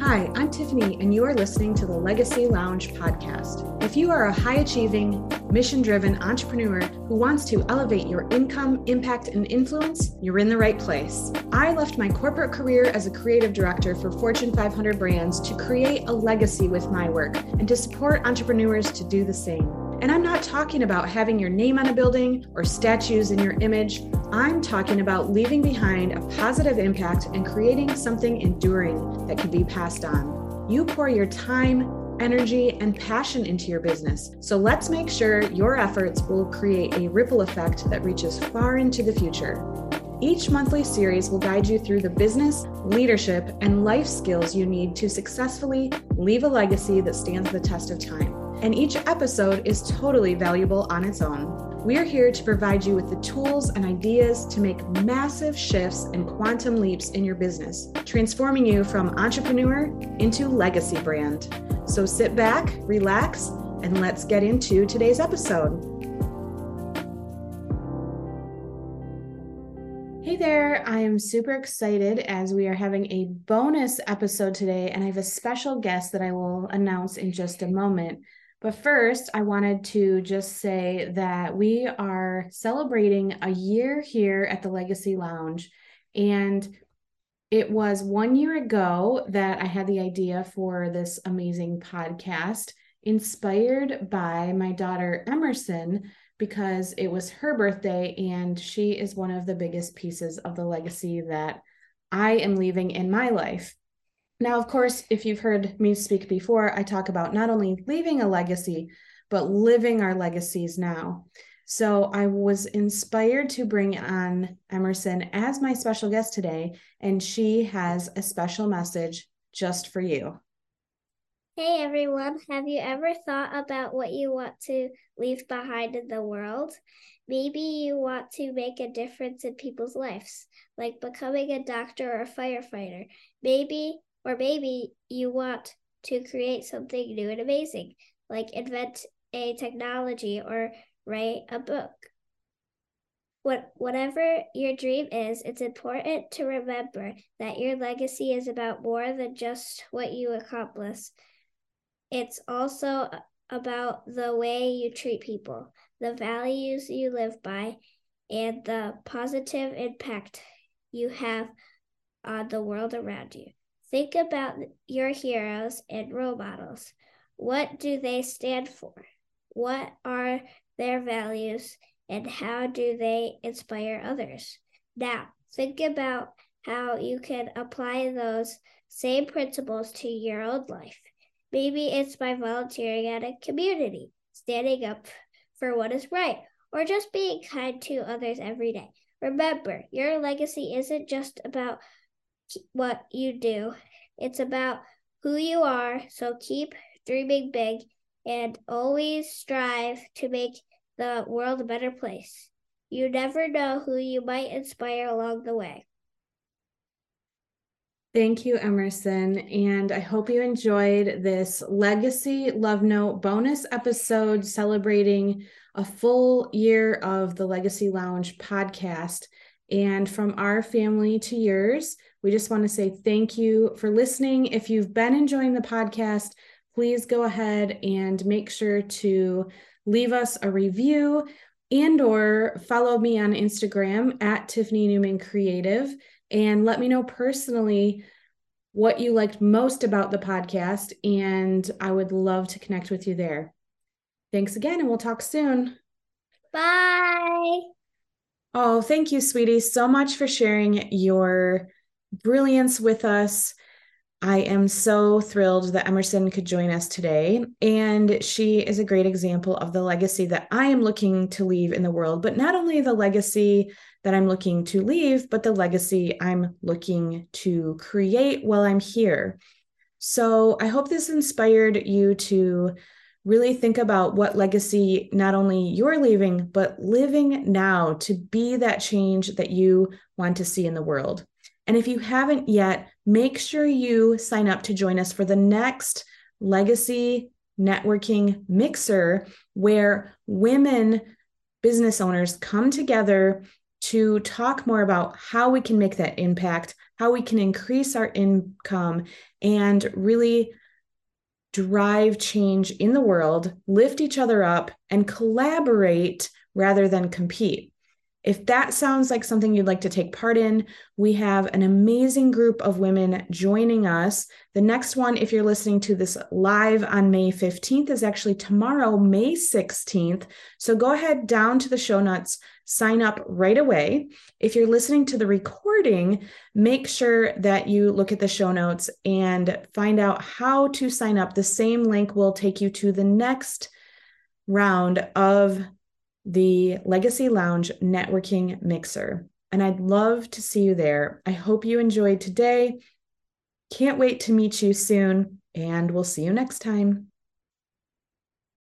Hi, I'm Tiffany, and you are listening to the Legacy Lounge podcast. If you are a high achieving, mission driven entrepreneur who wants to elevate your income, impact, and influence, you're in the right place. I left my corporate career as a creative director for Fortune 500 brands to create a legacy with my work and to support entrepreneurs to do the same. And I'm not talking about having your name on a building or statues in your image. I'm talking about leaving behind a positive impact and creating something enduring that can be passed on. You pour your time, energy, and passion into your business. So let's make sure your efforts will create a ripple effect that reaches far into the future. Each monthly series will guide you through the business, leadership, and life skills you need to successfully leave a legacy that stands the test of time and each episode is totally valuable on its own. We are here to provide you with the tools and ideas to make massive shifts and quantum leaps in your business, transforming you from entrepreneur into legacy brand. So sit back, relax, and let's get into today's episode. Hey there, I am super excited as we are having a bonus episode today, and I have a special guest that I will announce in just a moment. But first, I wanted to just say that we are celebrating a year here at the Legacy Lounge. And it was one year ago that I had the idea for this amazing podcast, inspired by my daughter Emerson, because it was her birthday and she is one of the biggest pieces of the legacy that I am leaving in my life. Now, of course, if you've heard me speak before, I talk about not only leaving a legacy, but living our legacies now. So I was inspired to bring on Emerson as my special guest today, and she has a special message just for you. Hey everyone, have you ever thought about what you want to leave behind in the world? Maybe you want to make a difference in people's lives, like becoming a doctor or a firefighter. Maybe or maybe you want to create something new and amazing, like invent a technology or write a book. What, whatever your dream is, it's important to remember that your legacy is about more than just what you accomplish. It's also about the way you treat people, the values you live by, and the positive impact you have on the world around you. Think about your heroes and role models. What do they stand for? What are their values and how do they inspire others? Now, think about how you can apply those same principles to your own life. Maybe it's by volunteering at a community, standing up for what is right, or just being kind to others every day. Remember, your legacy isn't just about what you do. It's about who you are, so keep dreaming big and always strive to make the world a better place. You never know who you might inspire along the way. Thank you, Emerson. And I hope you enjoyed this Legacy Love Note bonus episode celebrating a full year of the Legacy Lounge podcast. And from our family to yours, we just want to say thank you for listening. If you've been enjoying the podcast, please go ahead and make sure to leave us a review and or follow me on Instagram at Tiffany Neuman Creative and let me know personally what you liked most about the podcast and I would love to connect with you there. Thanks again and we'll talk soon. Bye. Oh, thank you, sweetie, so much for sharing your brilliance with us. I am so thrilled that Emerson could join us today. And she is a great example of the legacy that I am looking to leave in the world, but not only the legacy that I'm looking to leave, but the legacy I'm looking to create while I'm here. So I hope this inspired you to really think about what legacy not only you're leaving, but living now to be that change that you want to see in the world. And if you haven't yet, make sure you sign up to join us for the next Legacy Networking Mixer, where women business owners come together to talk more about how we can make that impact, how we can increase our income, and really drive change in the world, lift each other up, and collaborate rather than compete. If that sounds like something you'd like to take part in, we have an amazing group of women joining us. The next one, if you're listening to this live on May 15th, is actually tomorrow, May 16th. So go ahead down to the show notes, sign up right away. If you're listening to the recording, make sure that you look at the show notes and find out how to sign up. The same link will take you to the next round of the Legacy Lounge Networking Mixer. And I'd love to see you there. I hope you enjoyed today. Can't wait to meet you soon, and we'll see you next time.